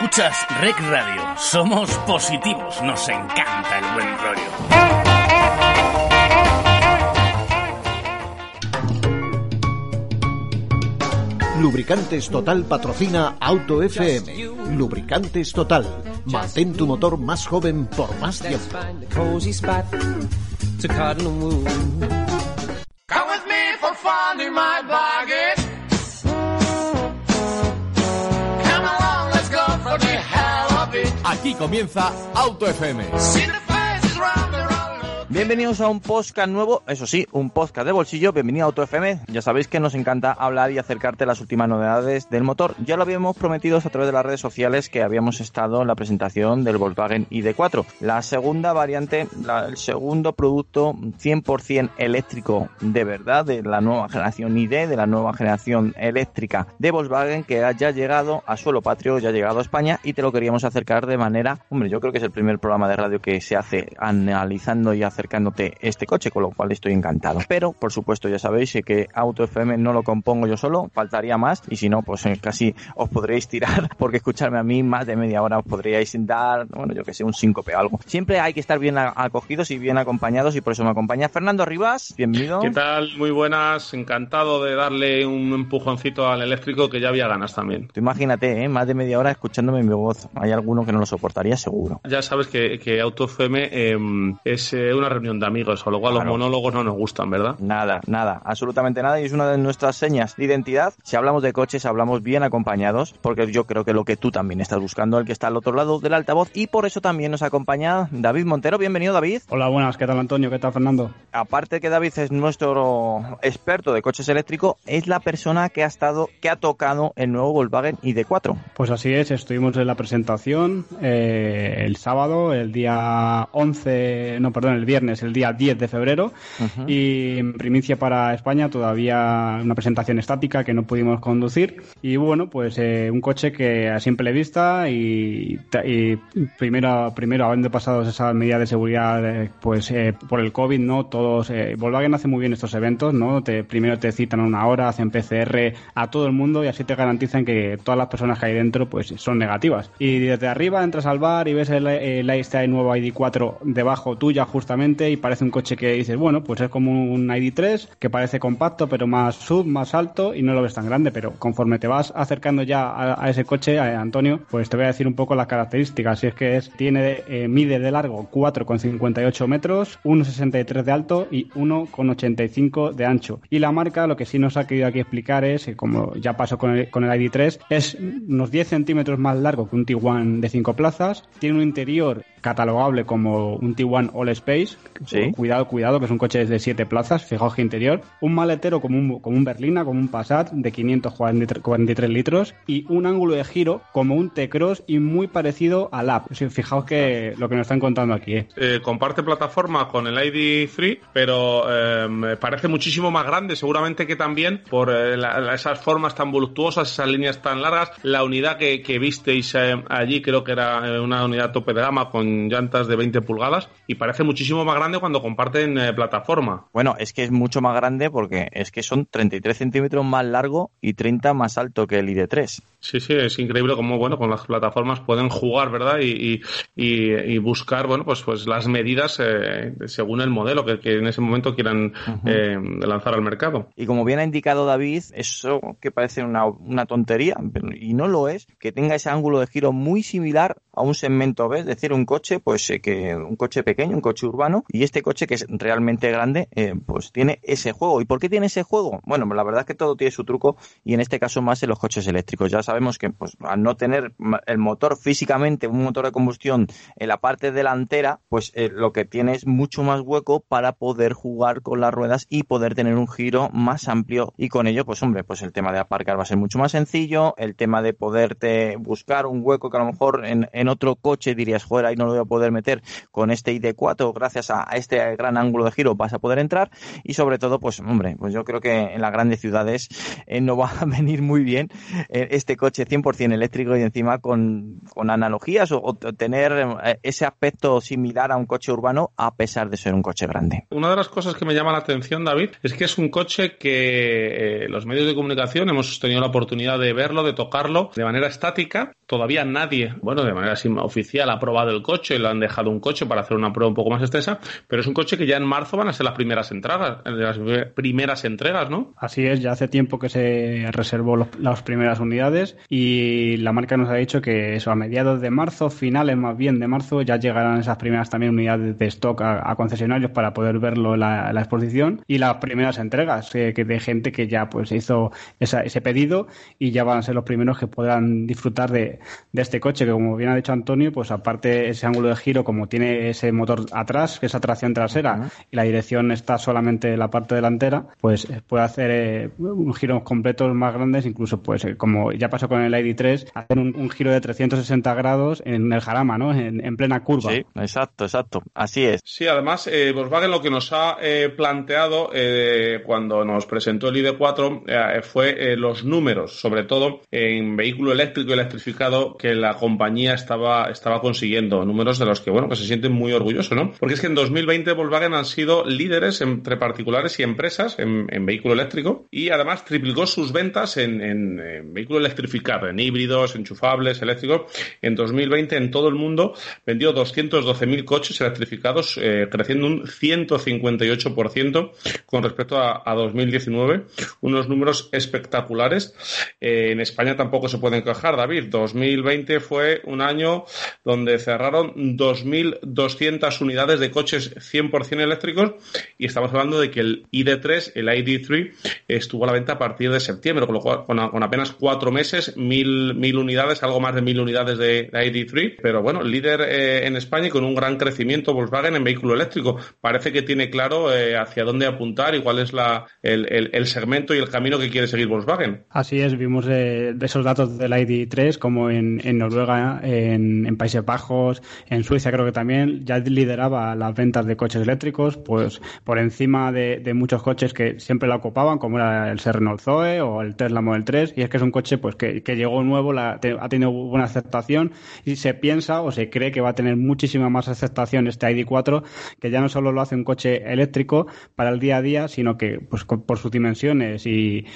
Escuchas Rec Radio. Somos positivos. Nos encanta el buen rollo. Lubricantes Total patrocina Auto FM. Lubricantes Total. Mantén tu motor más joven por más tiempo. Aquí comienza Auto FM. Bienvenidos a un podcast nuevo, eso sí, un podcast de bolsillo. Bienvenido a Auto FM. Ya sabéis que nos encanta hablar y acercarte a las últimas novedades del motor. Ya lo habíamos prometido a través de las redes sociales que habíamos estado en la presentación del Volkswagen ID4, la segunda variante, el segundo producto 100% eléctrico de verdad de la nueva generación ID, de la nueva generación eléctrica de Volkswagen que ha ya llegado a suelo patrio, ya ha llegado a España y te lo queríamos acercar de manera, hombre, yo creo que es el primer programa de radio que se hace analizando y acercándote este coche, con lo cual estoy encantado. Pero, por supuesto, ya sabéis que Auto FM no lo compongo yo solo, faltaría más, y si no, pues eh, casi os podréis tirar, porque escucharme a mí más de media hora os podríais dar, bueno, yo que sé, un síncope o algo. Siempre hay que estar bien acogidos y bien acompañados, y por eso me acompaña Fernando Rivas, bienvenido. ¿Qué tal? Muy buenas. Encantado de darle un empujoncito al eléctrico que ya había ganas también. Tú imagínate, ¿eh? más de media hora escuchándome mi voz. Hay alguno que no lo soportaría seguro. Ya sabes que, que Auto FM eh, es eh, una reunión de amigos, lo cual Claro. los monólogos no nos gustan, ¿verdad? Nada, nada, absolutamente nada. Y es una de nuestras señas de identidad. Si hablamos de coches, hablamos bien acompañados, porque yo creo que lo que tú también estás buscando, el que está al otro lado del altavoz. Y por eso también nos acompaña David Montero. Bienvenido, David. Hola, buenas, ¿qué tal Antonio? ¿Qué tal Fernando? Aparte que David es nuestro experto de coches eléctricos, es la persona que ha estado, que ha tocado el nuevo Volkswagen ID4. Pues así es, estuvimos en la presentación eh, el sábado, el día 11, no, perdón, el viernes, el día 10 de febrero, y en primicia para España todavía una presentación estática que no pudimos conducir, y bueno, pues eh, un coche que a simple vista y, y primero, primero habiendo pasado esas medidas de seguridad eh, pues eh, por el COVID, ¿no? Todos, eh, Volkswagen hace muy bien estos eventos, ¿no? Te, primero te citan una hora, hacen PCR a todo el mundo y así te garantizan que todas las personas que hay dentro pues son negativas. Y desde arriba entras al bar y ves el, el este nuevo ID4 debajo tuya justamente y parece un coche que dices, bueno, pues es como un ID3 que parece compacto pero más sub, más alto y no lo ves tan grande, pero conforme te vas acercando ya a, ese coche, a Antonio, pues te voy a decir un poco las características. Si es que es, tiene, eh, mide de largo 4,58 metros, 1,63 de alto y 1,85 de ancho. Y la marca, lo que sí nos ha querido aquí explicar es, que como ya pasó con el, con el ID3, es unos 10 centímetros más largo que un Tiguan de 5 plazas, tiene un interior catalogable como un Tiguan All Space, Sí. cuidado, cuidado, que es un coche de 7 plazas, fijaos que interior, un maletero como un, como un Berlina, como un Passat de 543 43 litros y un ángulo de giro como un T-Cross y muy parecido al App. Fijaos que lo que nos están contando aquí, ¿eh? Eh, comparte plataforma con el ID3, pero eh, me parece muchísimo más grande. Seguramente que también por eh, la- la- esas formas tan voluptuosas, esas líneas tan largas, la unidad que, que visteis eh, allí creo que era una unidad tope de gama con llantas de 20 pulgadas y parece muchísimo más grande cuando comparten eh, plataforma. Bueno, es que es mucho más grande porque es que son 33 centímetros más largo y 30 más alto que el ID3. Sí, sí, es increíble cómo, bueno, con las plataformas pueden jugar, ¿verdad? Y, y, buscar, bueno, pues, pues las medidas eh, según el modelo que, que en ese momento quieran eh, lanzar al mercado. Y como bien ha indicado David, eso que parece una, una tontería, y no lo es, que tenga ese ángulo de giro muy similar a un segmento B, es decir, un coche, pues eh, que un coche pequeño, un coche urbano, y este coche que es realmente grande, eh, pues tiene ese juego. ¿Y por qué tiene ese juego? Bueno, la verdad es que todo tiene su truco, y en este caso más en los coches eléctricos. Ya sabemos que pues al no tener el motor físicamente, un motor de combustión en la parte delantera, pues eh, lo que tiene es mucho más hueco para poder jugar con las ruedas y poder tener un giro más amplio y con ello, pues hombre, pues el tema de aparcar va a ser mucho más sencillo, el tema de poderte buscar un hueco que a lo mejor en, en otro coche dirías, joder, ahí no lo voy a poder meter con este ID4, gracias a, este gran ángulo de giro vas a poder entrar. Y sobre todo, pues hombre, pues yo creo que en las grandes ciudades eh, no va a venir muy bien eh, este coche 100% eléctrico y encima con, con analogías o, o tener eh, ese aspecto similar a un coche urbano a pesar de ser un coche grande. Una de las cosas que me llama la atención, David, es que es un coche que eh, los medios de comunicación hemos tenido la oportunidad de verlo, de tocarlo de manera estática. Todavía nadie, bueno, de manera oficial ha aprobado el coche y lo han dejado un coche para hacer una prueba un poco más extensa, pero es un coche que ya en marzo van a ser las primeras entregas, las primeras entregas, ¿no? Así es, ya hace tiempo que se reservó las primeras unidades y la marca nos ha dicho que eso a mediados de marzo, finales más bien de marzo, ya llegarán esas primeras también unidades de stock a, concesionarios para poder verlo en la, exposición y las primeras entregas eh, que de gente que ya pues hizo ese pedido y ya van a ser los primeros que podrán disfrutar de, este coche que como bien ha dicho Antonio, pues aparte ese ángulo de giro como tiene ese motor atrás, que es tracción trasera y la dirección está solamente en la parte delantera, pues eh, puede hacer eh, un giros completos más grandes, incluso pues como ya pasó con el ID3, hacer un, giro de 360 grados en el jarama, ¿no? En, plena curva. Sí, exacto, exacto. Así es. Sí, además, eh, Volkswagen lo que nos ha eh, planteado eh, cuando nos presentó el ID4 eh, fue los números, sobre todo en vehículo eléctrico y electrificado que la compañía estaba, estaba consiguiendo. Números de los que, bueno, que se sienten muy orgullosos, ¿no? Porque es que en 2020 Volkswagen han sido líderes entre particulares y empresas en, vehículo eléctrico y además triplicó sus ventas en, en vehículo electrificado, en híbridos, enchufables, eléctricos. En 2020 en todo el mundo vendió 212.000 coches electrificados, eh, creciendo un 158% con respecto a, 2019. Unos números espectaculares. Eh, en España tampoco se pueden quejar, David. 2020 fue un año donde cerraron 2.200 unidades de coches 100% eléctricos y estamos hablando de que el ID3, el ID3, estuvo a la venta a partir de septiembre, con, lo cual, con, apenas cuatro meses, mil, mil unidades, algo más de mil unidades de, ID3. Pero bueno, líder eh, en España y con un gran crecimiento Volkswagen en vehículo eléctrico. Parece que tiene claro eh, hacia dónde apuntar y cuál es la, el, segmento y el camino que quiere seguir Volkswagen. Así es, vimos de esos datos del ID3 como en, Noruega, en, Países Bajos, en Suiza creo que también ya lideraba las ventas de coches eléctricos, pues por encima de, muchos coches que siempre la ocupaban, como era el Renault Zoe o el Tesla Model 3, y es que es un coche pues que, llegó nuevo, ha tenido buena aceptación y se piensa o se cree que va a tener muchísima más aceptación este ID4, que ya no solo lo hace un coche eléctrico para el día a día, sino que pues, por sus dimensiones y,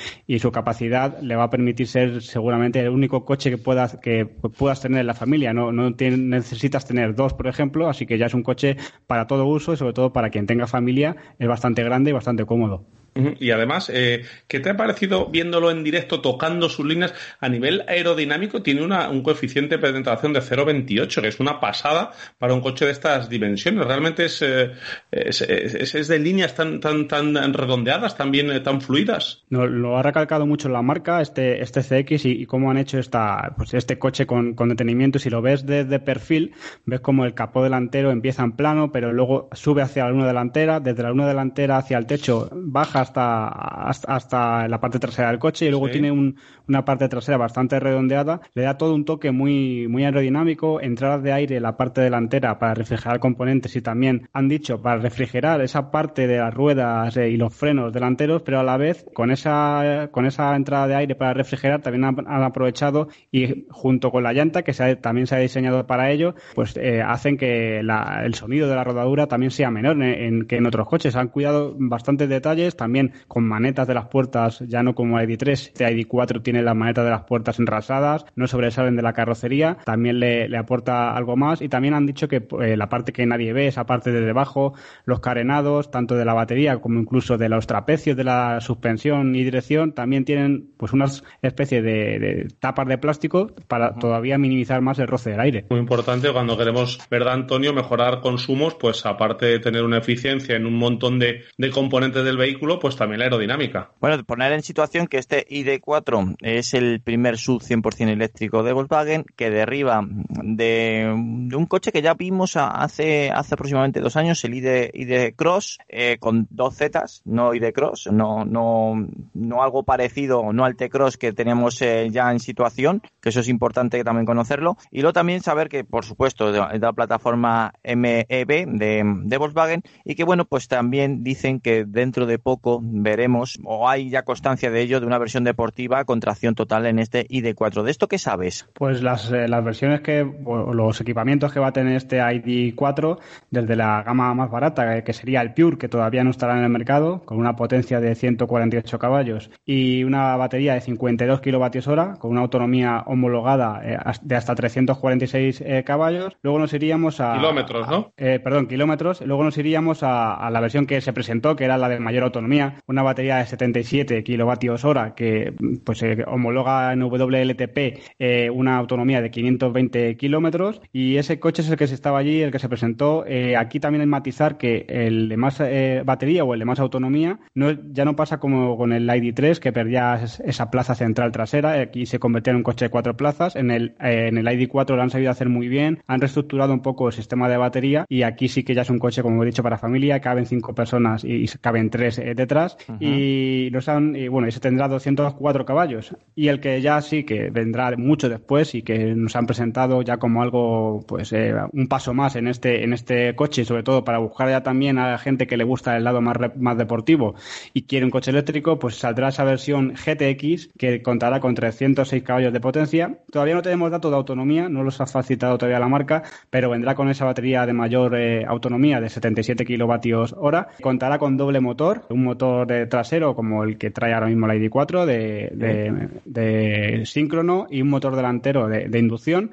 su capacidad le va a permitir ser seguramente el único coche que puedas, que puedas tener en la familia. No, no necesitas tener dos, por ejemplo, así que ya es un coche para todo uso y sobre todo para quien tenga familia es bastante grande y bastante cómodo. Y además, eh, ¿qué te ha parecido viéndolo en directo, tocando sus líneas? A nivel aerodinámico tiene una, un coeficiente de penetración de 0,28, que es una pasada para un coche de estas dimensiones. Realmente es, eh, es, de líneas tan, tan, tan redondeadas, tan bien, eh, tan fluidas. No, lo ha recalcado mucho la marca, este, este CX, y, cómo han hecho esta, pues este coche con, con detenimiento. Si lo ves desde perfil, ves como el capó delantero empieza en plano, pero luego sube hacia la luna delantera, desde la luna delantera hacia el techo baja hasta, hasta, la parte trasera del coche y luego tiene una parte trasera bastante redondeada. Le da todo un toque muy, muy aerodinámico, entradas de aire en la parte delantera para refrigerar componentes y también han dicho para refrigerar esa parte de las ruedas eh, y los frenos delanteros, pero a la vez con esa, con esa entrada de aire para refrigerar también han, aprovechado y junto con la llanta que también se ha diseñado para ello, pues eh, hacen que el sonido de la rodadura también sea menor en, que en otros coches. Han cuidado bastantes detalles, también también con manetas de las puertas, ya no como ID3, este ID4 tiene las manetas de las puertas enrasadas, no sobresalen de la carrocería, también le, aporta algo más y también han dicho que eh, la parte que nadie ve, esa parte de debajo, los carenados, tanto de la batería como incluso de los trapecios de la suspensión y dirección, también tienen pues unas especie de, tapas de plástico para todavía minimizar más el roce del aire. Muy importante cuando queremos, ¿verdad, Antonio? Mejorar consumos, pues aparte de tener una eficiencia en un montón de componentes del vehículo, pues también la aerodinámica. Bueno, poner en situación que este ID4 es el primer sub 100% eléctrico de Volkswagen que derriba de, un coche que ya vimos hace, hace aproximadamente dos años, el ID, ID Cross, eh, con dos Zetas, no ID Cross, no, no, no algo parecido, no al T-Cross que teníamos eh, ya en situación, que eso es importante también conocerlo. Y luego también saber que, por supuesto, de, la plataforma MEB de, de Volkswagen y que, bueno, pues también dicen que dentro de poco poco veremos, o hay ya constancia de ello, de una versión deportiva con tracción total en este ID4. ¿De esto qué sabes? Pues las, eh, las versiones que, o los equipamientos que va a tener este ID4, desde la gama más barata, eh, que sería el Pure, que todavía no estará en el mercado, con una potencia de 148 caballos y una batería de 52 kilovatios hora, con una autonomía homologada eh, de hasta 346 caballos. Luego nos iríamos a. Kilómetros, ¿no? perdón, kilómetros. Luego nos iríamos a, la versión que se presentó, que era la de mayor autonomía, una batería de 77 kilovatios hora, que pues homologa en WLTP eh, una autonomía de 520 kilómetros. Y ese coche es el que se estaba allí, el que se presentó. Eh, aquí también hay matizar que el de más eh, batería o el de más autonomía no, ya no pasa como con el ID3, que perdía esa plaza central trasera. Aquí se convirtió en un coche de cuatro plazas. En el, en el ID4 lo han sabido hacer muy bien. Han reestructurado un poco el sistema de batería y aquí sí que ya es un coche, como he dicho, para familia. Caben cinco personas y, caben tres detrás. Y, nos han, y bueno, ese tendrá 204 caballos. Y el que ya sí que vendrá mucho después y que nos han presentado ya como algo, pues eh, un paso más en este, en este coche sobre todo para buscar ya también a la gente que le gusta el lado más, más deportivo y quiere un coche eléctrico, pues saldrá esa versión GTX que contará con 306 caballos de potencia. Todavía no tenemos datos de autonomía, no los ha facilitado todavía la marca, pero vendrá con esa batería de mayor eh, autonomía de 77 kilovatios hora. Contará con doble motor, un motor trasero como el que trae ahora mismo la ID4 de, de, de síncrono y un motor delantero de, de inducción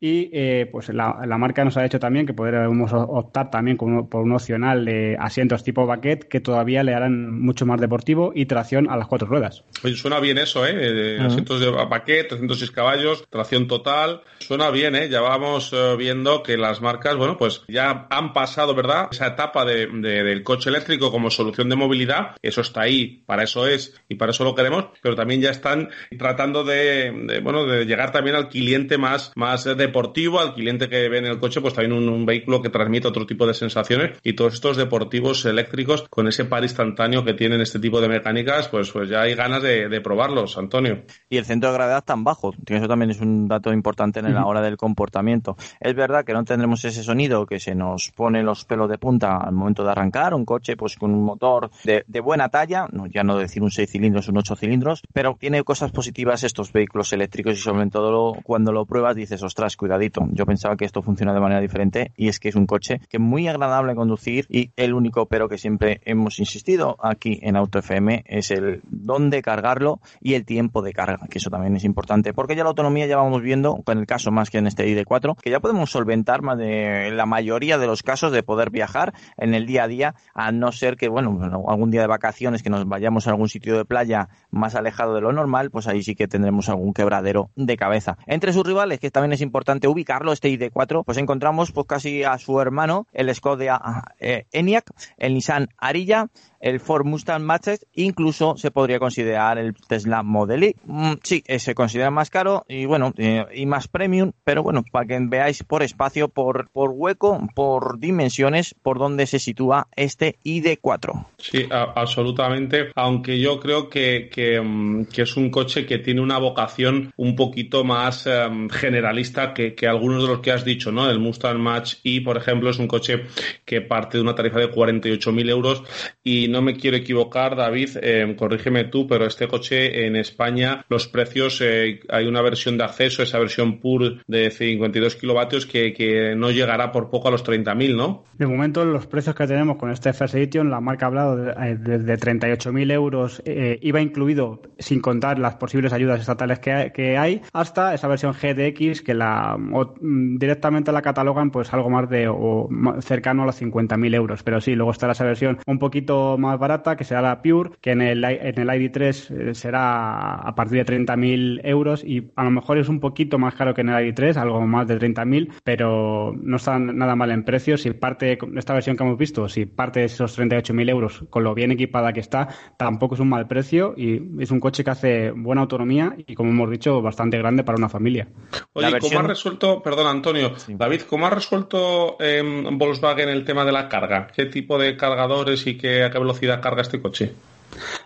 y eh, pues la, marca nos ha hecho también que podremos optar también por un opcional de asientos tipo baquet que todavía le harán mucho más deportivo y tracción a las cuatro ruedas. Oye, suena bien eso, ¿eh? Asientos de baquet, 306 caballos, tracción total. Suena bien, ¿eh? Ya vamos eh, viendo que las marcas, bueno, pues ya han pasado, ¿verdad? Esa etapa de, del coche eléctrico como solución de movilidad. Eso está ahí, para eso es y para eso lo queremos, pero también ya están tratando de, bueno, de llegar también al cliente más, más de deportivo, al cliente que ve en el coche, pues también un, vehículo que transmite otro tipo de sensaciones y todos estos deportivos eléctricos con ese par instantáneo que tienen este tipo de mecánicas, pues, pues ya hay ganas de, probarlos, Antonio. Y el centro de gravedad tan bajo, eso también es un dato importante en la hora del comportamiento. Es verdad que no tendremos ese sonido que se nos pone los pelos de punta al momento de arrancar, un coche pues con un motor de, buena talla, no, ya no decir un 6 cilindros, un 8 cilindros, pero tiene cosas positivas estos vehículos eléctricos y sobre todo cuando lo pruebas dices, ostras, cuidadito. Yo pensaba que esto funciona de manera diferente y es que es un coche que es muy agradable conducir y el único pero que siempre hemos insistido aquí en Auto FM es el dónde cargarlo y el tiempo de carga, que eso también es importante, porque ya la autonomía ya vamos viendo, con el caso más que en este ID4, que ya podemos solventar más de la mayoría de los casos de poder viajar en el día a día, a no ser que, bueno, algún día de vacaciones que nos vayamos a algún sitio de playa más alejado de lo normal, pues ahí sí que tendremos algún quebradero de cabeza. Entre sus rivales, que también es importante ubicarlo, este ID4, pues encontramos pues casi a su hermano, el Skoda eh, Enyaq, el Nissan Arilla, el Ford Mustang mach incluso se podría considerar el Tesla Model Y. Mm, sí, eh, se considera más caro y bueno, eh, y más premium, pero bueno, para que veáis por espacio, por, por hueco, por dimensiones, por dónde se sitúa este ID4. Sí, absolutamente, aunque yo creo que, mm, que, es un coche que tiene una vocación un poquito más em, generalista que, que, algunos de los que has dicho, ¿no? El Mustang Match Y, por ejemplo, es un coche que parte de una tarifa de 48.000 euros y no me quiero equivocar, David, eh, corrígeme tú, pero este coche en España, los precios, eh, hay una versión de acceso, esa versión Pure de 52 kilovatios que, que no llegará por poco a los 30.000, ¿no? De momento, los precios que tenemos con este First Edition, la marca ha hablado de, eh, de, 38.000 euros, iba incluido, sin contar las posibles ayudas estatales que hay, hasta esa versión GDX que la mm, directamente la catalogan pues algo más de o cercano a los 50.000 euros. Pero sí, luego estará esa versión un poquito más barata, que será la Pure, que en el, en el ID3 eh, será a partir de 30.000 euros y a lo mejor es un poquito más caro que en el ID3, algo más de 30.000, pero no está nada mal en precio. Si parte, esta versión que hemos visto, si parte de esos 38.000 euros con lo bien equipada que está, tampoco es un mal precio y es un coche que hace buena autonomía y, como hemos dicho, bastante grande para una familia. Oye, ¿cómo ha resuelto, perdón Antonio, David, cómo ha resuelto em, Volkswagen el tema de la carga? ¿Qué tipo de cargadores y qué, a qué velocidad carga este coche?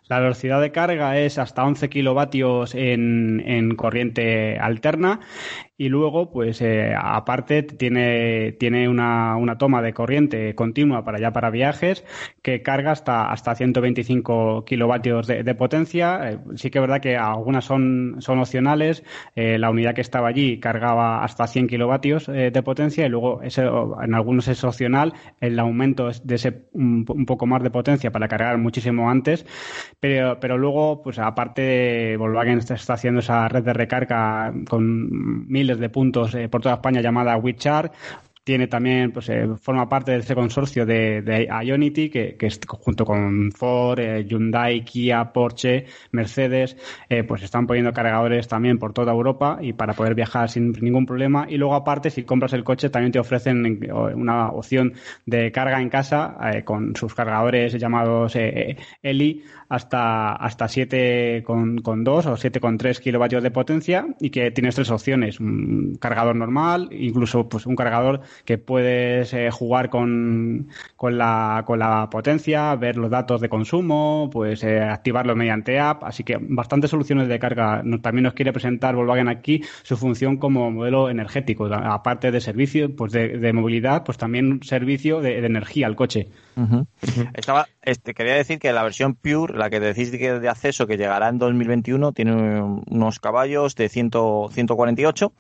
La velocidad de carga es hasta 11 kilovatios en, corriente alterna y luego, pues eh, aparte, tiene, tiene una, una, toma de corriente continua para ya para viajes que carga hasta, hasta 125 kilovatios de, potencia. Eh, sí que es verdad que algunas son, son opcionales. Eh, la unidad que estaba allí cargaba hasta 100 kilovatios de potencia y luego ese, en algunos es opcional el aumento de ese un, poco más de potencia para cargar muchísimo antes. Pero, pero luego, pues aparte, Volkswagen está haciendo esa red de recarga con mil de puntos eh, por toda España llamada WeChart tiene también, pues eh, forma parte de ese consorcio de, de Ionity, que, que, junto con Ford, eh, Hyundai, Kia, Porsche, Mercedes, eh, pues están poniendo cargadores también por toda Europa y para poder viajar sin ningún problema. Y luego, aparte, si compras el coche, también te ofrecen una opción de carga en casa con sus cargadores llamados Eli hasta, hasta 7,2 o 7,3 kilovatios de potencia y que tienes tres opciones. Un cargador normal, incluso pues un cargador que puedes eh, jugar con, con, la, con la potencia, ver los datos de consumo, pues eh, activarlo mediante app. Así que bastantes soluciones de carga. También nos quiere presentar Volkswagen aquí su función como modelo energético, aparte de servicio pues de, movilidad, pues también un servicio de, energía al coche. Estaba, este, quería decir que la versión Pure, la que decís de acceso que llegará en 2021, tiene unos caballos de 100, 148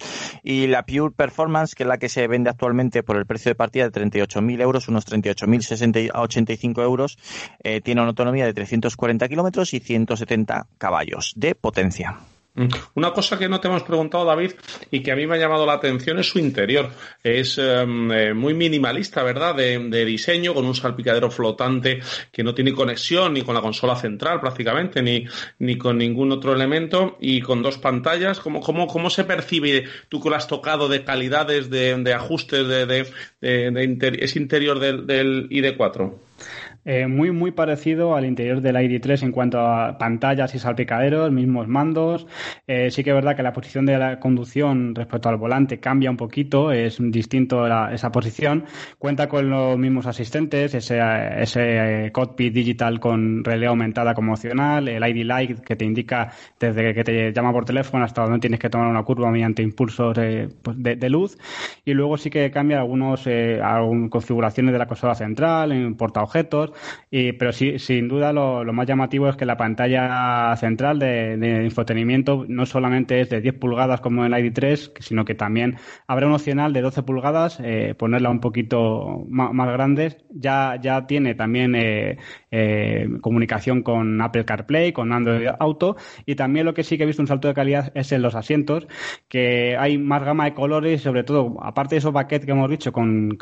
y la Pure Performance, que es la que se vende actualmente por el precio de partida de 38.000 euros, unos 38.085 euros, eh, tiene una autonomía de 340 kilómetros y 170 caballos de potencia. Mm. Una cosa que no te hemos preguntado, David, y que a mí me ha llamado la atención es su interior. Es em, eh, muy minimalista, ¿verdad? De, diseño, con un salpicadero flotante que no tiene conexión ni con la consola central prácticamente, ni, ni con ningún otro elemento, y con dos pantallas. ¿Cómo, cómo, cómo se percibe tú que lo has tocado de calidades, de, ajustes, de, de, ese interior del, del ID4? Eh, muy, muy parecido al interior del ID3 en cuanto a pantallas y salpicaderos, mismos mandos. Eh, sí que es verdad que la posición de la conducción respecto al volante cambia un poquito, es distinto esa posición. Cuenta con los mismos asistentes, ese, ese eh, cockpit digital con relé aumentada como opcional, el ID Light que te indica desde que te llama por teléfono hasta donde tienes que tomar una curva mediante impulsos pues de, luz. Y luego sí que cambia algunos, algunas configuraciones de la consola central, en portaobjetos pero sí, sin duda lo, más llamativo es que la pantalla central de, de, infotenimiento no solamente es de 10 pulgadas como en el ID3, sino que también habrá un opcional de 12 pulgadas, eh, ponerla un poquito más, grande. Ya, ya tiene también eh, eh, comunicación con Apple CarPlay, con Android Auto. Y también lo que sí que he visto un salto de calidad es en los asientos, que hay más gama de colores sobre todo, aparte de esos baquetes que hemos dicho con,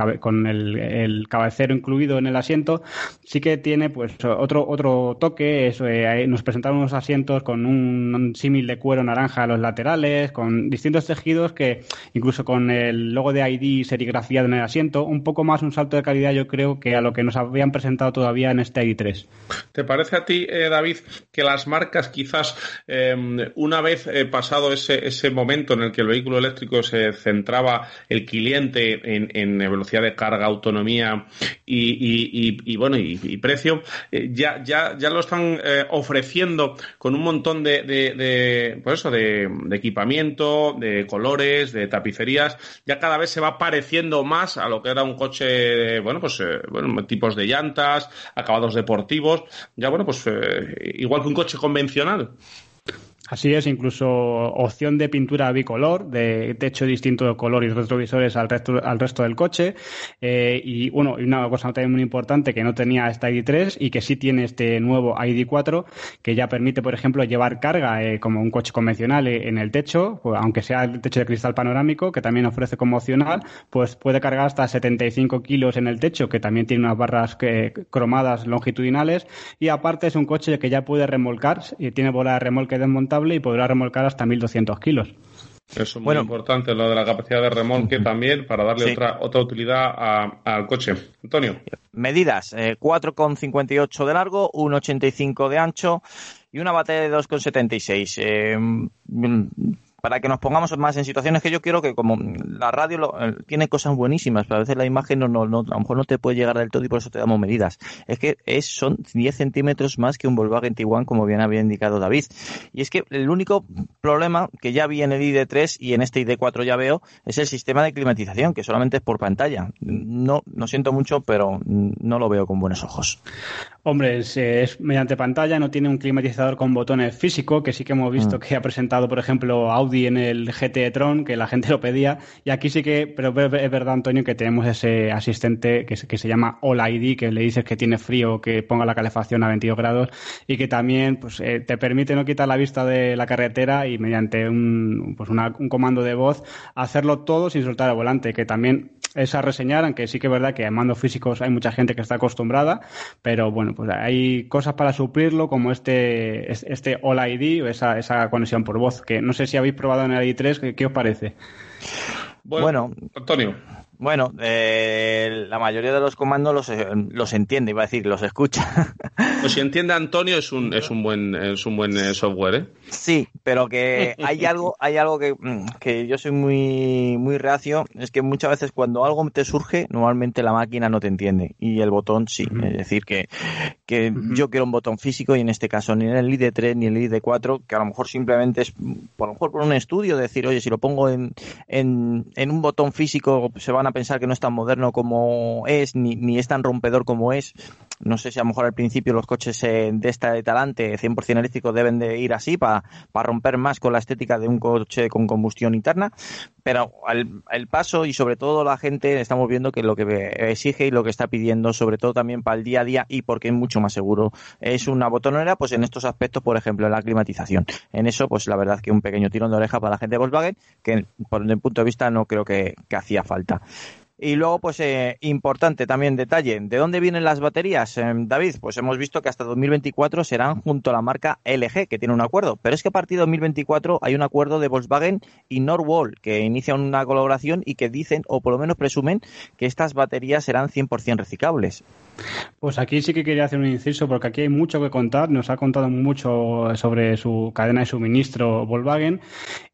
el, cabecero incluido en el asiento, sí que tiene pues otro otro toque. Eh, nos presentaron unos asientos con un, símil de cuero naranja a los laterales, con distintos tejidos que incluso con el logo de ID serigrafiado en el asiento, un poco más un salto de calidad yo creo que a lo que nos habían presentado todavía en este ID3. ¿Te parece a ti, eh, David, que las marcas quizás em, una vez eh, pasado ese, ese momento en el que el vehículo eléctrico se centraba el cliente en, velocidad de carga, autonomía y, bueno, y y, precio, eh, ya, ya, ya lo están ofreciendo con un montón de, de, pues eso, de, equipamiento, de colores, de tapicerías. Ya cada vez se va pareciendo más a lo que era un coche, bueno, pues, bueno, tipos de llantas, acabados deportivos. Ya, bueno, pues igual que un coche convencional. Así es, incluso opción de pintura bicolor, de techo distinto de color y retrovisores al resto, al resto del coche. Eh, y bueno, una cosa también muy importante que no tenía esta ID3 y que sí tiene este nuevo ID4, que ya permite, por ejemplo, llevar carga eh, como un coche convencional eh, en el techo, pues, aunque sea el techo de cristal panorámico, que también ofrece como opcional, pues puede cargar hasta 75 kilos en el techo, que también tiene unas barras cromadas longitudinales. Y aparte es un coche que ya puede remolcar, tiene bola de remolque desmontable y podrá remolcar hasta 1.200 kilos. Eso es muy importante, lo de la capacidad de remolque también, para darle otra, otra utilidad al coche. Antonio. Medidas, 4,58 eh, de largo, 1,85 de ancho y una batería de 2,76. Eh, para que nos pongamos más en situaciones que yo quiero que como la radio tiene cosas buenísimas, pero a veces la imagen no, no, a lo mejor no te puede llegar del todo y por eso te damos medidas. Es que es, son 10 centímetros más que un Volkswagen Tiguan, como bien había indicado David. Y es que el único problema que ya vi en el ID3 y en este ID4 ya veo es el sistema de climatización, que solamente es por pantalla. No, no siento mucho, pero no lo veo con buenos ojos. Hombre, es, mediante pantalla, no tiene un climatizador con botones físico, que sí que hemos visto mm. que ha presentado, por ejemplo, Audi en el GT Tron, que la gente lo pedía. Y aquí sí que, pero es verdad, Antonio, que tenemos ese asistente que, que se llama All ID, que le dices que tiene frío, que ponga la calefacción a 22 grados y que también pues, eh, te permite no quitar la vista de la carretera y mediante un, pues un comando de voz hacerlo todo sin soltar el volante, que también es a reseñar, aunque sí que es verdad que en mandos físicos hay mucha gente que está acostumbrada, pero bueno, pues hay cosas para suplirlo como este, este All ID o esa, esa conexión por voz, que no sé si habéis probado en el ID3, ¿qué, os parece? bueno Antonio. Bueno, eh, la mayoría de los comandos los, eh, los entiende, iba a decir, los escucha. Pues si entiende Antonio es un, es un buen, es un buen eh, software, ¿eh? Sí, pero que hay algo, hay algo que, mm, que yo soy muy, muy reacio, es que muchas veces cuando algo te surge, normalmente la máquina no te entiende y el botón sí. Es decir, que, que yo quiero un botón físico y en este caso ni en el ID3 ni en el ID4, que a lo mejor simplemente es, por lo mejor por un estudio, decir, oye, si lo pongo en, en, en un botón físico se van a pensar que no es tan moderno como es, ni, ni es tan rompedor como es. No sé si a lo mejor al principio los coches eh, de esta talante 100% eléctrico deben de ir así para romper más con la estética de un coche con combustión interna, pero el paso y sobre todo la gente estamos viendo que lo que exige y lo que está pidiendo, sobre todo también para el día a día y porque es mucho más seguro, es una botonera, pues en estos aspectos, por ejemplo, en la climatización. En eso, pues la verdad que un pequeño tirón de oreja para la gente de Volkswagen, que por mi punto de vista no creo que hacía falta. Y luego, pues eh, importante también detalle, ¿de dónde vienen las baterías, eh, David? Pues hemos visto que hasta 2024 serán junto a la marca LG, que tiene un acuerdo. Pero es que a partir de 2024 hay un acuerdo de Volkswagen y Norwall, que inicia una colaboración y que dicen, o por lo menos presumen, que estas baterías serán 100% reciclables. Pues aquí sí que quería hacer un inciso porque aquí hay mucho que contar. Nos ha contado mucho sobre su cadena de suministro Volkswagen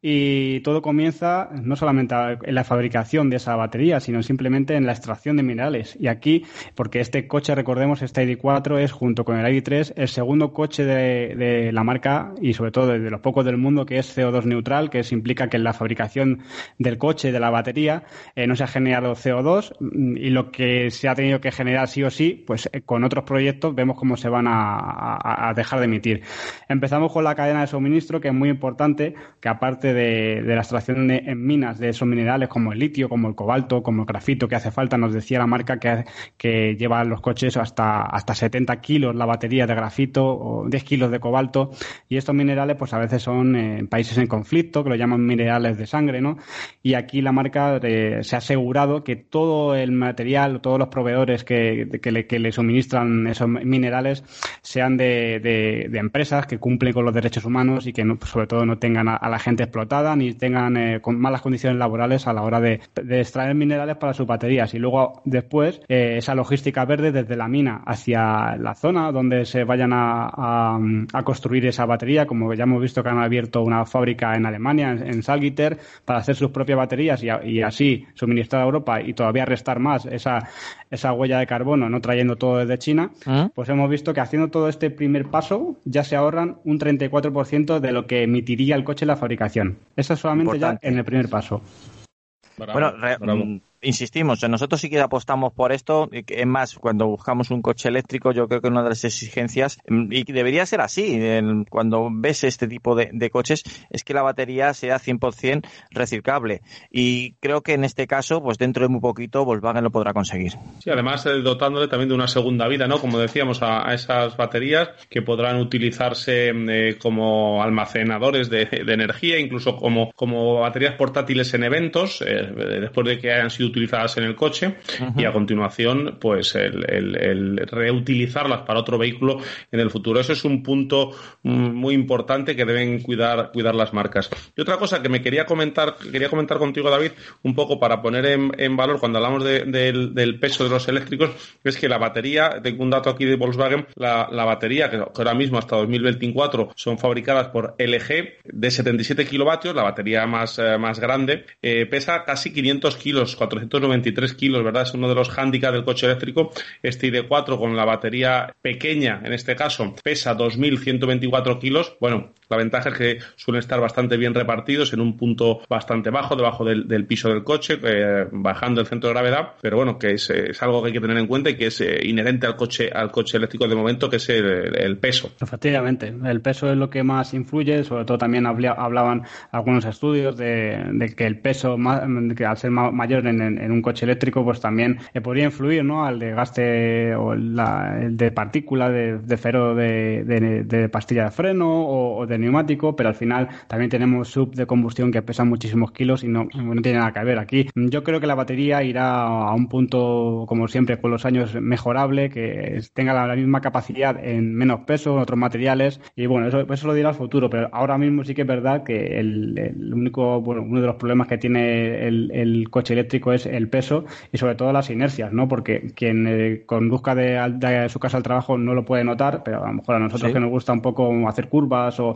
y todo comienza no solamente en la fabricación de esa batería, sino simplemente en la extracción de minerales. Y aquí, porque este coche, recordemos, este ID4 es junto con el ID3 el segundo coche de, la marca y sobre todo de los pocos del mundo que es CO2 neutral, que implica que en la fabricación del coche, de la batería, eh, no se ha generado CO2 y lo que se ha tenido que generar sí o sí pues eh, con otros proyectos vemos cómo se van a, dejar de emitir. Empezamos con la cadena de suministro, que es muy importante, que aparte de, la extracción en minas de esos minerales como el litio, como el cobalto, como el grafito que hace falta, nos decía la marca que, que lleva los coches hasta, hasta 70 kilos la batería de grafito o 10 kilos de cobalto, y estos minerales pues a veces son en países en conflicto, que lo llaman minerales de sangre, ¿no? Y aquí la marca eh, se ha asegurado que todo el material, todos los proveedores que, que le que le suministran esos minerales sean de, empresas que cumplen con los derechos humanos y que sobre todo no tengan a, la gente explotada ni tengan eh, con malas condiciones laborales a la hora de, extraer minerales para sus baterías. Y luego después eh, esa logística verde desde la mina hacia la zona donde se vayan a, construir esa batería, como ya hemos visto que han abierto una fábrica en Alemania, en, Salgiter, para hacer sus propias baterías y, así suministrar a Europa y todavía restar más esa, esa huella de carbono en trayendo todo desde China, ¿Ah? pues hemos visto que haciendo todo este primer paso ya se ahorran un 34% de lo que emitiría el coche en la fabricación. Eso es solamente ya en el primer paso. bueno, insistimos, nosotros sí que apostamos por esto. Es más, cuando buscamos un coche eléctrico, yo creo que una de las exigencias, mm, y debería ser así, cuando ves este tipo de, coches, es que la batería sea 100% reciclable. Y creo que en este caso, pues dentro de muy poquito, Volkswagen lo podrá conseguir. Sí, además eh, dotándole también de una segunda vida, ¿no? Como decíamos, a, esas baterías que podrán utilizarse mm, eh, como almacenadores de, energía, incluso como, como baterías portátiles en eventos, eh, después de que hayan sido utilizadas en el coche y a continuación, pues el, reutilizarlas para otro vehículo en el futuro. Eso es un punto mm, muy importante que deben cuidar, cuidar las marcas. Y otra cosa que me quería comentar, quería comentar contigo, David, un poco para poner en, valor cuando hablamos del peso de los eléctricos, es que la batería, tengo un dato aquí de Volkswagen, la, batería, que ahora mismo hasta 2024 son fabricadas por LG, de 77 kilovatios, la batería más, eh, más grande, eh, pesa casi 500 kilos, 493 kilos, ¿verdad? Es uno de los hándicaps del coche eléctrico. Este ID4 con la batería pequeña, en este caso, pesa 2.124 kilos. Bueno, la ventaja es que suelen estar bastante bien repartidos en un punto bastante bajo, debajo del, piso del coche, eh, bajando el centro de gravedad, pero bueno, que es, algo que hay que tener en cuenta y que es eh, inherente al coche, al coche eléctrico de momento, que es el, peso. Efectivamente, el peso es lo que más influye, sobre todo también hablaban algunos estudios de, que el peso, que al ser mayor en, un coche eléctrico, pues también eh, podría influir ¿no? al desgaste o la, de partícula de, de fero de, pastilla de freno o de neumático, pero al final también tenemos sub de combustión que pesan muchísimos kilos y no, no tiene nada que ver aquí. Yo creo que la batería irá a un punto, como siempre, con los años mejorable, que tenga la, misma capacidad en menos peso, en otros materiales, y bueno, eso, eso lo dirá el futuro, pero ahora mismo sí que es verdad que el, único, bueno, uno de los problemas que tiene el, coche eléctrico es el peso y sobre todo las inercias, ¿no? Porque quien eh, conduzca de, su casa al trabajo no lo puede notar, pero a lo mejor a nosotros que nos gusta un poco hacer curvas o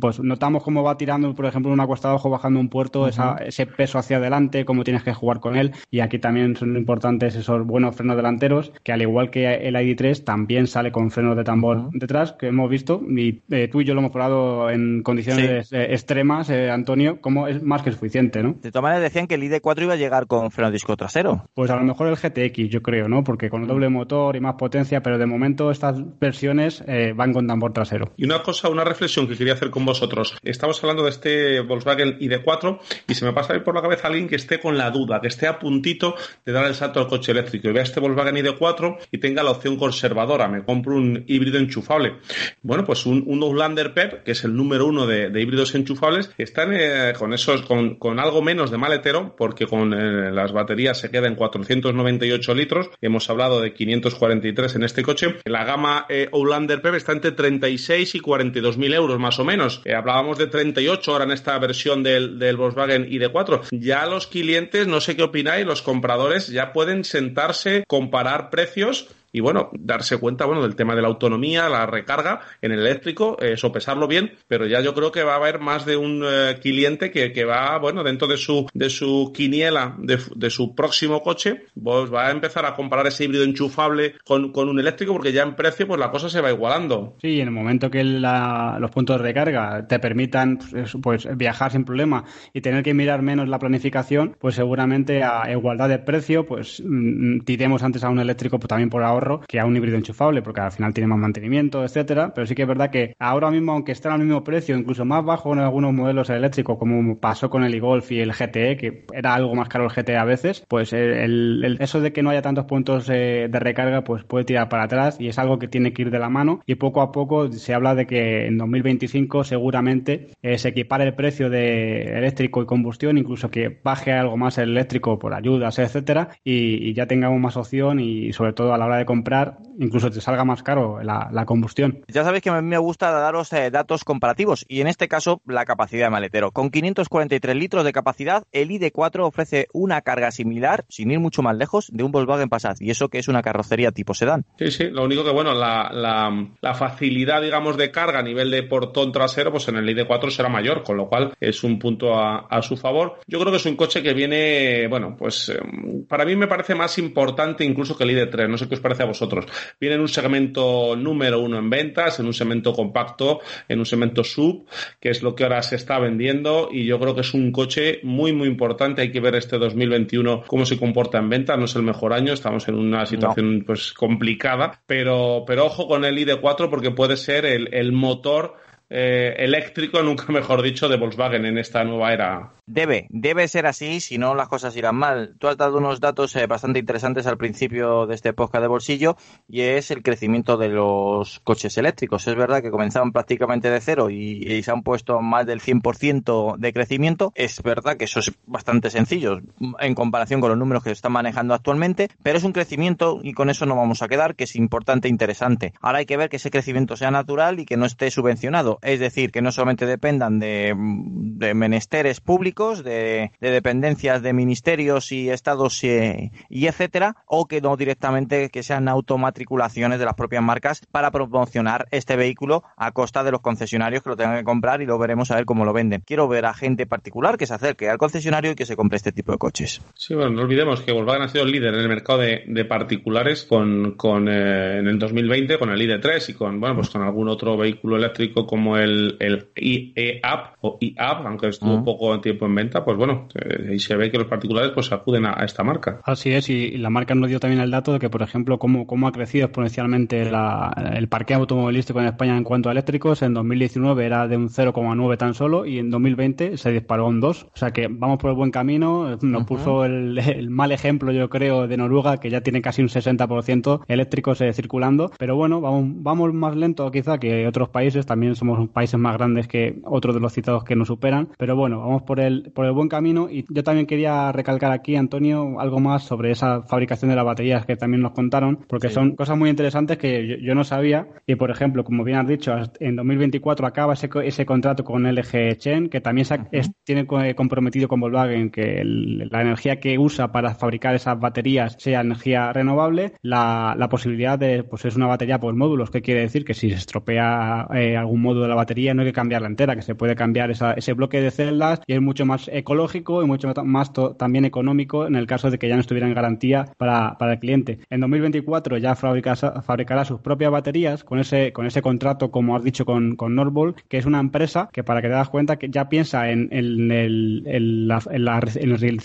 pues notamos cómo va tirando, por ejemplo, una cuesta abajo bajando un puerto, ese peso hacia adelante, cómo tienes que jugar con él. Y aquí también son importantes esos buenos frenos delanteros, que al igual que el ID3 también sale con frenos de tambor detrás, que hemos visto. Y eh, tú y yo lo hemos probado en condiciones eh, extremas, eh, Antonio, como es más que suficiente, ¿no? De todas maneras decían que el ID4 iba a llegar con freno disco trasero. Pues a lo mejor el GTX, yo creo, ¿no? Porque con el doble motor y más potencia, pero de momento estas versiones van con tambor trasero. Y una cosa, una reflexión que quería hacer con vosotros. Estamos hablando de este Volkswagen ID4 y se me pasa ahí por la cabeza alguien que esté con la duda, que esté a puntito de dar el salto al coche eléctrico y vea este Volkswagen ID4 y tenga la opción conservadora, me compro un híbrido enchufable. Bueno, pues un, un Outlander PEP, que es el número uno de, híbridos enchufables, están eh, con esos, con, algo menos de maletero, porque con eh, las baterías se queda en 498 litros. Hemos hablado de 543 en este coche. La gama eh, Outlander PEP está entre 36 y 42 mil euros más o menos. Eh, hablábamos de 38 ahora en esta versión del, del Volkswagen ID4. Ya los clientes, no sé qué opináis, los compradores ya pueden sentarse, comparar precios y bueno, darse cuenta bueno del tema de la autonomía, la recarga en el eléctrico, eh, sopesarlo bien, pero ya yo creo que va a haber más de un eh, cliente que, que, va, bueno, dentro de su de su quiniela de, de, su próximo coche, pues va a empezar a comparar ese híbrido enchufable con, con, un eléctrico porque ya en precio pues la cosa se va igualando. Sí, en el momento que los puntos de recarga te permitan pues, pues, viajar sin problema y tener que mirar menos la planificación, pues seguramente a igualdad de precio, pues mm, tiremos antes a un eléctrico pues, también por ahora que a un híbrido enchufable, porque al final tiene más mantenimiento, etcétera. Pero sí que es verdad que ahora mismo, aunque estén al mismo precio, incluso más bajo en algunos modelos eléctricos, como pasó con el e-Golf y el GTE, que era algo más caro el GTE a veces, pues eso de que no haya tantos puntos eh, de recarga, pues puede tirar para atrás y es algo que tiene que ir de la mano. Y poco a poco se habla de que en 2025 seguramente eh, se equipare el precio de eléctrico y combustión, incluso que baje algo más el eléctrico por ayudas, etcétera, y, y ya tengamos más opción y sobre todo a la hora de comprar, incluso te salga más caro la, combustión. Ya sabéis que a mí me gusta daros eh, datos comparativos y en este caso la capacidad de maletero. Con 543 litros de capacidad, el ID4 ofrece una carga similar, sin ir mucho más lejos, de un Volkswagen Passat y eso que es una carrocería tipo sedán. Sí, sí, lo único que bueno, la, la, facilidad, digamos, de carga a nivel de portón trasero, pues en el ID4 será mayor, con lo cual es un punto a, a su favor. Yo creo que es un coche que viene, bueno, pues em, para mí me parece más importante incluso que el ID3, no sé qué os parece a vosotros. Viene en un segmento número uno en ventas, en un segmento compacto, en un segmento sub, que es lo que ahora se está vendiendo y yo creo que es un coche muy, muy importante. Hay que ver este 2021 cómo se comporta en venta. No es el mejor año, estamos en una situación pues complicada, pero, pero ojo con el ID4 porque puede ser el, el motor eh, eléctrico, nunca mejor dicho, de Volkswagen en esta nueva era. Debe, debe ser así, si no las cosas irán mal. Tú has dado unos datos eh, bastante interesantes al principio de este podcast de bolsillo y es el crecimiento de los coches eléctricos. Es verdad que comenzaban prácticamente de cero y, se han puesto más del 100% de crecimiento. Es verdad que eso es bastante sencillo en comparación con los números que se están manejando actualmente, pero es un crecimiento y con eso no vamos a quedar, que es importante e interesante. Ahora hay que ver que ese crecimiento sea natural y que no esté subvencionado, es decir, que no solamente dependan de, menesteres públicos, de, dependencias de ministerios y estados y, y etcétera, o que no directamente que sean automatriculaciones de las propias marcas para promocionar este vehículo a costa de los concesionarios que lo tengan que comprar y lo veremos a ver cómo lo venden. Quiero ver a gente particular que se acerque al concesionario y que se compre este tipo de coches. Sí, bueno, no olvidemos que Volkswagen ha sido el líder en el mercado de, particulares con, con eh, en el 2020 con el ID3 y con bueno pues con algún otro vehículo eléctrico como el, el e-App o e-App, aunque estuvo un poco tiempo en venta, pues bueno, eh, ahí se ve que los particulares pues acuden a, esta marca. Así es, y, la marca nos dio también el dato de que, por ejemplo, cómo, cómo ha crecido exponencialmente el parque automovilístico en España en cuanto a eléctricos. En 2019 era de un 0,9 tan solo y en 2020 se disparó un 2. O sea que vamos por el buen camino. Nos puso el, mal ejemplo, yo creo, de Noruega, que ya tiene casi un 60% eléctricos eh, circulando. Pero bueno, vamos, vamos más lento quizá que otros países. También somos países más grandes que otros de los citados que nos superan. Pero bueno, vamos por el, por el buen camino. Y yo también quería recalcar aquí, Antonio, algo más sobre esa fabricación de las baterías que también nos contaron, porque son cosas muy interesantes que yo, no sabía. Y por ejemplo, como bien has dicho, en 2024 acaba ese, ese contrato con LG Chen, que también tiene comprometido con Volkswagen que la energía que usa para fabricar esas baterías sea energía renovable. La, la posibilidad de, pues es una batería por módulos, que quiere decir que si se estropea eh, algún módulo de la batería no hay que cambiarla entera, que se puede cambiar ese bloque de celdas y es mucho más ecológico y mucho más también económico en el caso de que ya no estuviera en garantía para, para el cliente. En 2024 ya fabricará, sus propias baterías con ese, con ese contrato, como has dicho, con, con que es una empresa que, para que te das cuenta, que ya piensa en, el, el,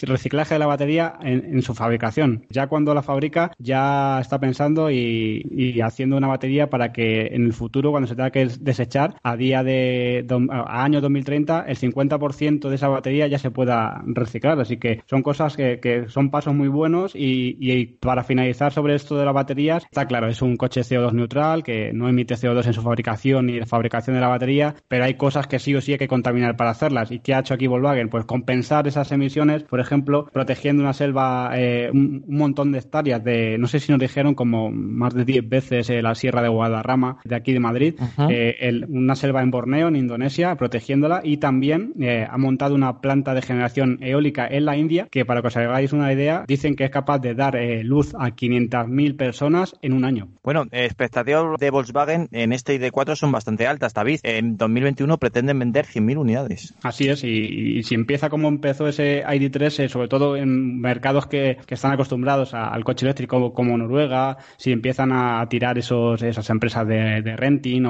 reciclaje de la batería en, su fabricación. Ya cuando la fabrica, ya está pensando y, haciendo una batería para que en el futuro, cuando se tenga que desechar, a día de a año 2030, el 50% de esa batería ya se pueda reciclar. Así que son cosas que, que son pasos muy buenos y, y para finalizar sobre esto de las baterías, está claro, es un coche CO2 neutral que no emite CO2 en su fabricación ni en la fabricación de la batería, pero hay cosas que sí o sí hay que contaminar para hacerlas. ¿Y qué ha hecho aquí Volkswagen? Pues compensar esas emisiones, por ejemplo, protegiendo una selva, eh, un, montón de hectáreas de, no sé si nos dijeron, como más de 10 veces eh, la Sierra de Guadarrama de aquí de Madrid, eh, una selva en Borneo, en Indonesia, protegiéndola y también ha montado una planta de generación eólica en la India que, para que os hagáis una idea, dicen que es capaz de dar luz a 500.000 personas en un año. Bueno, expectativas de Volkswagen en este ID4 son bastante altas, David. En 2021 pretenden vender 100.000 unidades. Así es, y, si empieza como empezó ese ID3, eh, sobre todo en mercados que, están acostumbrados al coche eléctrico como Noruega, si empiezan a tirar esos, esas empresas de, renting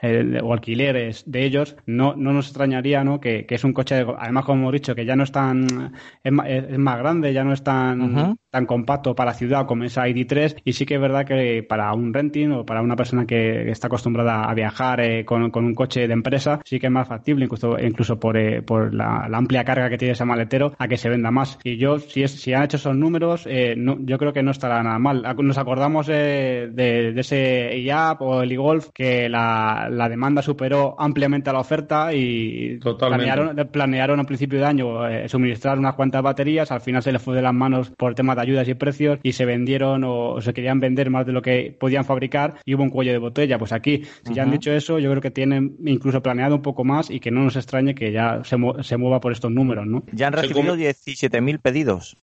eh, o, alquileres de ellos, no, no nos extrañaría ¿no? Que, es un coche, además como hemos dicho, que ya no es tan, es, más grande, ya no es tan, tan compacto para ciudad como esa ID3 y sí que es verdad que para un renting o para una persona que está acostumbrada a viajar eh, con, un coche de empresa sí que es más factible incluso incluso por, eh, por la, amplia carga que tiene ese maletero a que se venda más. Y yo si es, si han hecho esos números eh, no, yo creo que no estará nada mal. Nos acordamos de, de, ese IAP o el e-Golf que la, la, demanda superó ampliamente a la oferta y planearon, planearon a principio de año suministrar unas cuantas baterías. Al final se les fue de las manos por temas de ayudas y precios y se vendieron o se querían vender más de lo que podían fabricar y hubo un cuello de botella. Pues aquí, si ya han dicho eso, yo creo que tienen incluso planeado un poco más y que no nos extrañe que ya se, se mueva por estos números, ¿no? Ya han recibido 17.000 pedidos.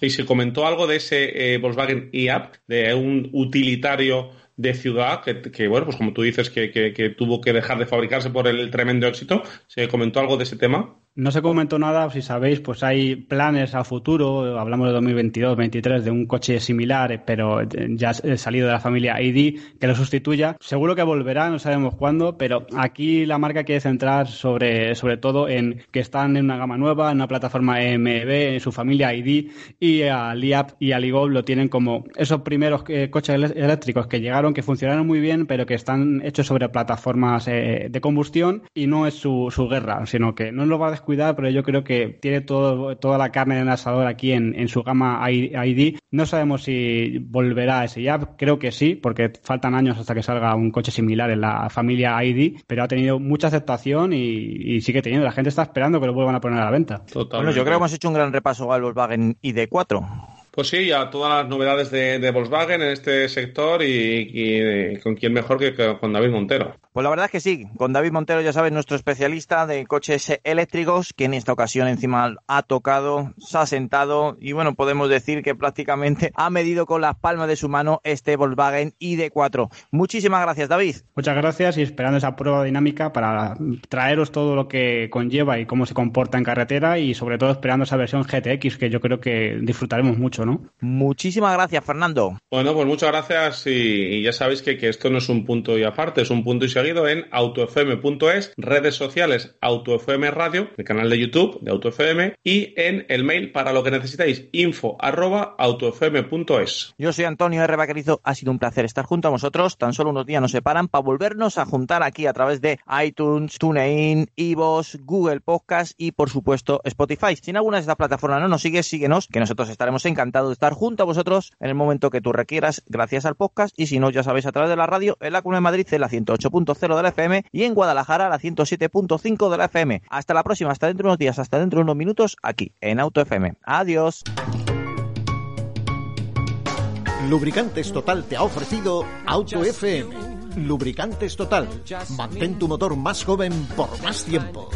Y se comentó algo de ese eh, Volkswagen e-App, de un utilitario de ciudad que, bueno, pues como tú dices, que, que, tuvo que dejar de fabricarse por el tremendo éxito. ¿Se comentó algo de ese tema? No se comentó nada, si sabéis, pues hay planes a futuro, hablamos de 2022-2023, de un coche similar, pero ya salido de la familia ID, que lo sustituya. Seguro que volverá, no sabemos cuándo, pero aquí la marca quiere centrar sobre, sobre todo en que están en una gama nueva, en una plataforma MEB, en su familia ID, y a Liap y a Ligov lo tienen como esos primeros eh, coches eléctricos que llegaron, que funcionaron muy bien, pero que están hechos sobre plataformas eh, de combustión y no es su, su guerra, sino que no lo va a cuidar, pero yo creo que tiene todo, toda la carne en el asador aquí en, en su gama ID. No sabemos si volverá a ese ya, creo que sí, porque faltan años hasta que salga un coche similar en la familia ID, pero ha tenido mucha aceptación y, sigue teniendo. La gente está esperando que lo vuelvan a poner a la venta. Bueno, yo creo que hemos hecho un gran repaso al Volkswagen ID4. Pues sí, a todas las novedades de, Volkswagen en este sector y, con quién mejor que con David Montero. Pues la verdad es que sí, con David Montero, ya sabes, nuestro especialista de coches eléctricos, que en esta ocasión encima ha tocado, se ha sentado y bueno, podemos decir que prácticamente ha medido con las palmas de su mano este Volkswagen ID4. Muchísimas gracias, David. Muchas gracias y esperando esa prueba dinámica para traeros todo lo que conlleva y cómo se comporta en carretera y sobre todo esperando esa versión GTX que yo creo que disfrutaremos mucho. Muchísimas gracias, Fernando. Bueno, pues muchas gracias y, ya sabéis que, esto no es un punto y aparte, es un punto y seguido en autofm.es, redes sociales AutoFM Radio, el canal de YouTube de AutoFM y en el mail para lo que necesitéis, info arroba autofm.es. Yo soy Antonio R. Vaquerizo, ha sido un placer estar junto a vosotros, tan solo unos días nos separan para volvernos a juntar aquí a través de iTunes, TuneIn, Ivos, Google Podcast y por supuesto Spotify. Si en alguna de estas plataformas no nos sigues, síguenos, que nosotros estaremos encantados de estar junto a vosotros en el momento que tú requieras, gracias al podcast. Y si no, ya sabéis, a través de la radio, en la Cuna de Madrid, en la 108.0 de la FM y en Guadalajara, la 107.5 de la FM. Hasta la próxima, hasta dentro de unos días, hasta dentro de unos minutos, aquí en Auto FM. Adiós. Lubricantes Total te ha ofrecido Auto FM. Lubricantes Total. Mantén tu motor más joven por más tiempo.